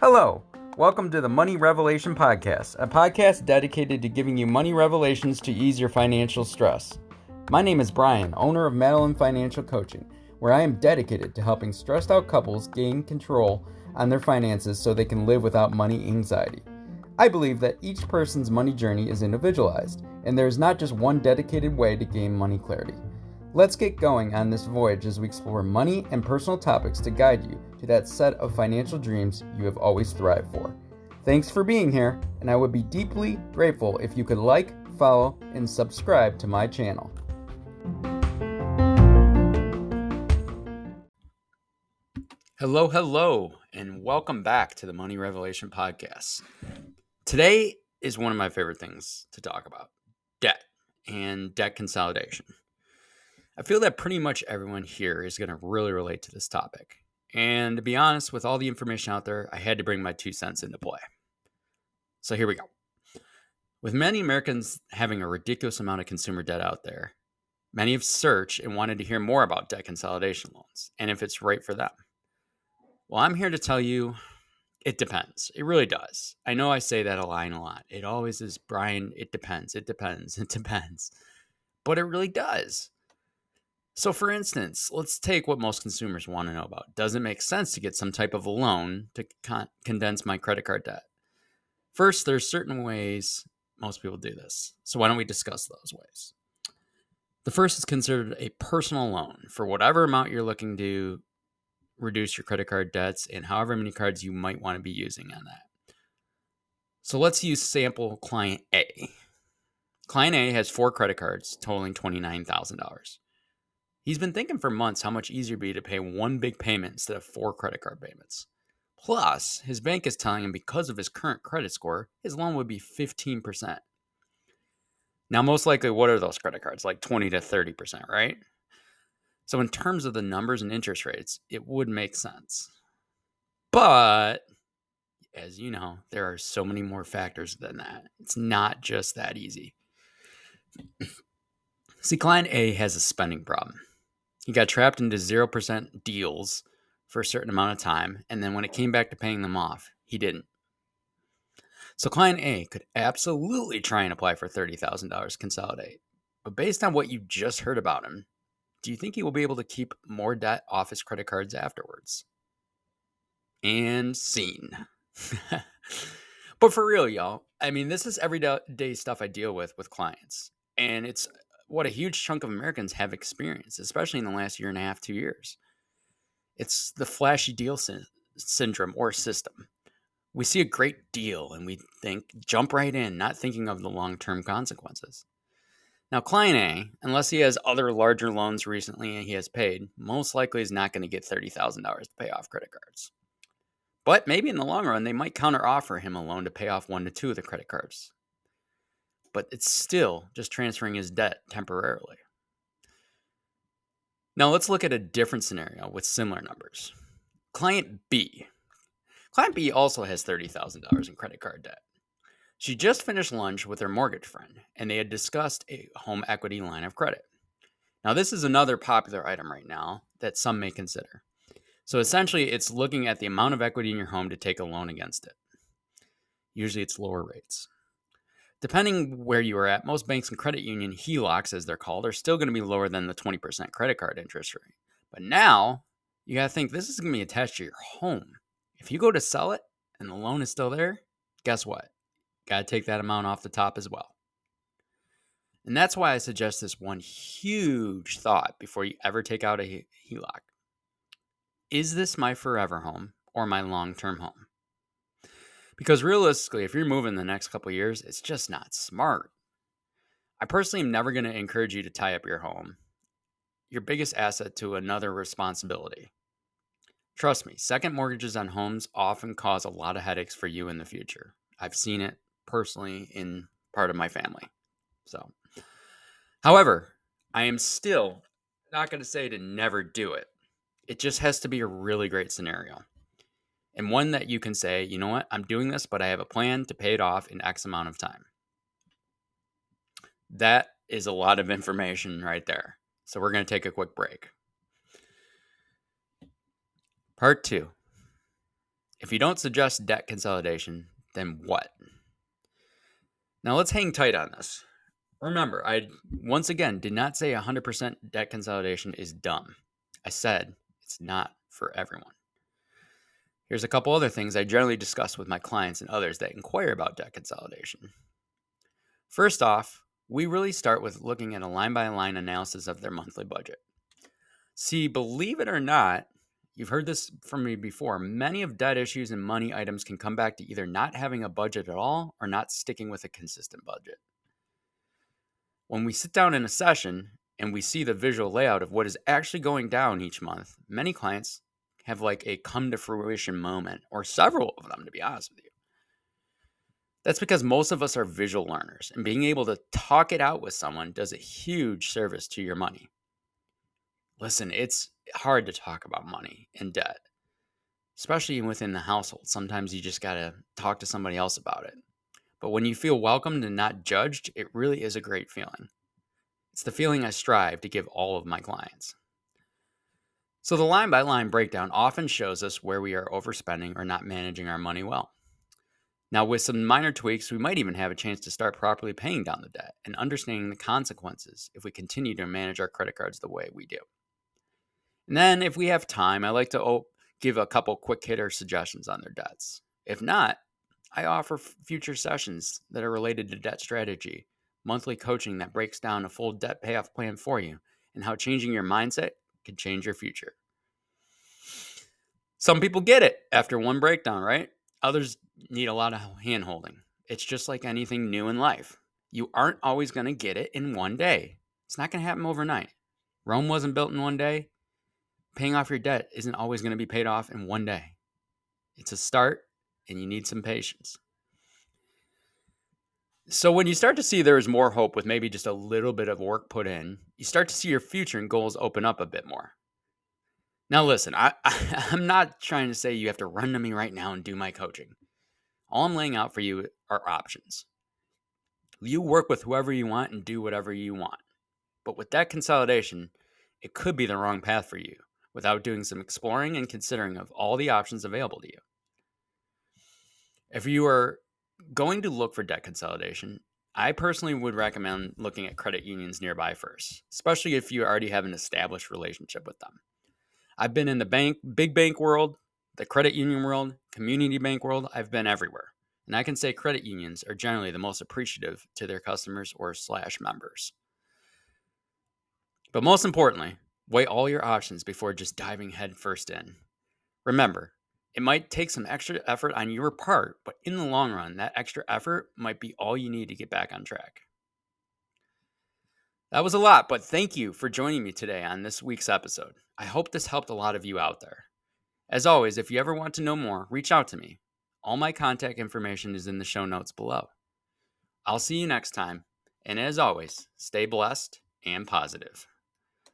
Hello, welcome to the Money Revelation Podcast, a podcast dedicated to giving you money revelations to ease your financial stress. My name is Brian, owner of Madeline Financial Coaching, where I am dedicated to helping stressed out couples gain control on their finances so they can live without money anxiety. I believe that each person's money journey is individualized, and there is not just one dedicated way to gain money clarity. Let's get going on this voyage as we explore money and personal topics to guide you to that set of financial dreams you have always thrived for. Thanks for being here, and I would be deeply grateful if you could like, follow, and subscribe to my channel. Hello, hello, and welcome back to the Money Revelation Podcast. Today is one of my favorite things to talk about debt and debt consolidation. I feel that pretty much everyone here is going to really relate to this topic. And to be honest, with all the information out there, I had to bring my two cents into play. So here we go. With many Americans having a ridiculous amount of consumer debt out there, many have searched and wanted to hear more about debt consolidation loans and if it's right for them. Well, I'm here to tell you it depends. It really does. I know I say that a line a lot. It always is, Brian, it depends. It depends. It depends. But it really does. So, for instance, let's take what most consumers want to know about. Does it make sense to get some type of a loan to con- condense my credit card debt? First, there's certain ways most people do this. So, why don't we discuss those ways? The first is considered a personal loan for whatever amount you're looking to reduce your credit card debts and however many cards you might want to be using on that. So, let's use sample client A. Client A has four credit cards totaling $29,000. He's been thinking for months how much easier it'd be to pay one big payment instead of four credit card payments. Plus, his bank is telling him because of his current credit score, his loan would be 15%. Now, most likely, what are those credit cards? Like 20 to 30%, right? So, in terms of the numbers and interest rates, it would make sense. But, as you know, there are so many more factors than that. It's not just that easy. See, client A has a spending problem. He got trapped into 0% deals for a certain amount of time, and then when it came back to paying them off, he didn't. So client A could absolutely try and apply for $30,000 consolidate. But based on what you just heard about him, do you think he will be able to keep more debt off his credit cards afterwards? And scene. but for real, y'all, I mean, this is everyday stuff I deal with with clients. And it's what a huge chunk of Americans have experienced, especially in the last year and a half, two years. It's the flashy deal sy- syndrome or system. We see a great deal and we think, jump right in, not thinking of the long term consequences. Now, client A, unless he has other larger loans recently and he has paid, most likely is not going to get $30,000 to pay off credit cards. But maybe in the long run, they might counter offer him a loan to pay off one to two of the credit cards but it's still just transferring his debt temporarily. Now let's look at a different scenario with similar numbers. Client B. Client B also has $30,000 in credit card debt. She just finished lunch with her mortgage friend, and they had discussed a home equity line of credit. Now, this is another popular item right now that some may consider. So, essentially, it's looking at the amount of equity in your home to take a loan against it. Usually, it's lower rates. Depending where you are at, most banks and credit union HELOCs, as they're called, are still going to be lower than the 20% credit card interest rate. But now you got to think this is going to be attached to your home. If you go to sell it and the loan is still there, guess what? Got to take that amount off the top as well. And that's why I suggest this one huge thought before you ever take out a HELOC. Is this my forever home or my long term home? Because realistically, if you're moving the next couple years, it's just not smart. I personally am never going to encourage you to tie up your home, your biggest asset, to another responsibility. Trust me, second mortgages on homes often cause a lot of headaches for you in the future. I've seen it personally in part of my family. So, however, I am still not going to say to never do it. It just has to be a really great scenario and one that you can say, you know what, I'm doing this, but I have a plan to pay it off in X amount of time. That is a lot of information right there. So we're going to take a quick break. Part two. If you don't suggest debt consolidation, then what? Now let's hang tight on this. Remember, I once again did not say 100% debt consolidation is dumb. I said it's not for everyone. Here's a couple other things I generally discuss with my clients and others that inquire about debt consolidation. First off, we really start with looking at a line by line analysis of their monthly budget. See, believe it or not, you've heard this from me before. Many of debt issues and money items can come back to either not having a budget at all or not sticking with a consistent budget. When we sit down in a session and we see the visual layout of what is actually going down each month, many clients have like a come to fruition moment, or several of them, to be honest with you. That's because most of us are visual learners, and being able to talk it out with someone does a huge service to your money. Listen, it's hard to talk about money and debt, especially within the household. Sometimes you just got to talk to somebody else about it. But when you feel welcomed and not judged, it really is a great feeling. It's the feeling I strive to give all of my clients. So, the line by line breakdown often shows us where we are overspending or not managing our money well. Now, with some minor tweaks, we might even have a chance to start properly paying down the debt and understanding the consequences if we continue to manage our credit cards the way we do. And then, if we have time, I like to give a couple quick hitter suggestions on their debts. If not, I offer future sessions that are related to debt strategy, monthly coaching that breaks down a full debt payoff plan for you, and how changing your mindset can change your future. Some people get it after one breakdown, right? Others need a lot of hand holding. It's just like anything new in life. You aren't always going to get it in one day. It's not going to happen overnight. Rome wasn't built in one day. Paying off your debt isn't always going to be paid off in one day. It's a start, and you need some patience. So, when you start to see there is more hope with maybe just a little bit of work put in, you start to see your future and goals open up a bit more. Now, listen, I, I, am not trying to say you have to run to me right now and do my coaching. All I'm laying out for you are options. You work with whoever you want and do whatever you want. But with that consolidation, it could be the wrong path for you without doing some exploring and considering of all the options available to you. If you are going to look for debt consolidation, I personally would recommend looking at credit unions nearby first, especially if you already have an established relationship with them. I've been in the bank, big bank world, the credit union world, community bank world. I've been everywhere. And I can say credit unions are generally the most appreciative to their customers or slash members. But most importantly, weigh all your options before just diving headfirst in. Remember, it might take some extra effort on your part, but in the long run, that extra effort might be all you need to get back on track. That was a lot, but thank you for joining me today on this week's episode. I hope this helped a lot of you out there. As always, if you ever want to know more, reach out to me. All my contact information is in the show notes below. I'll see you next time, and as always, stay blessed and positive.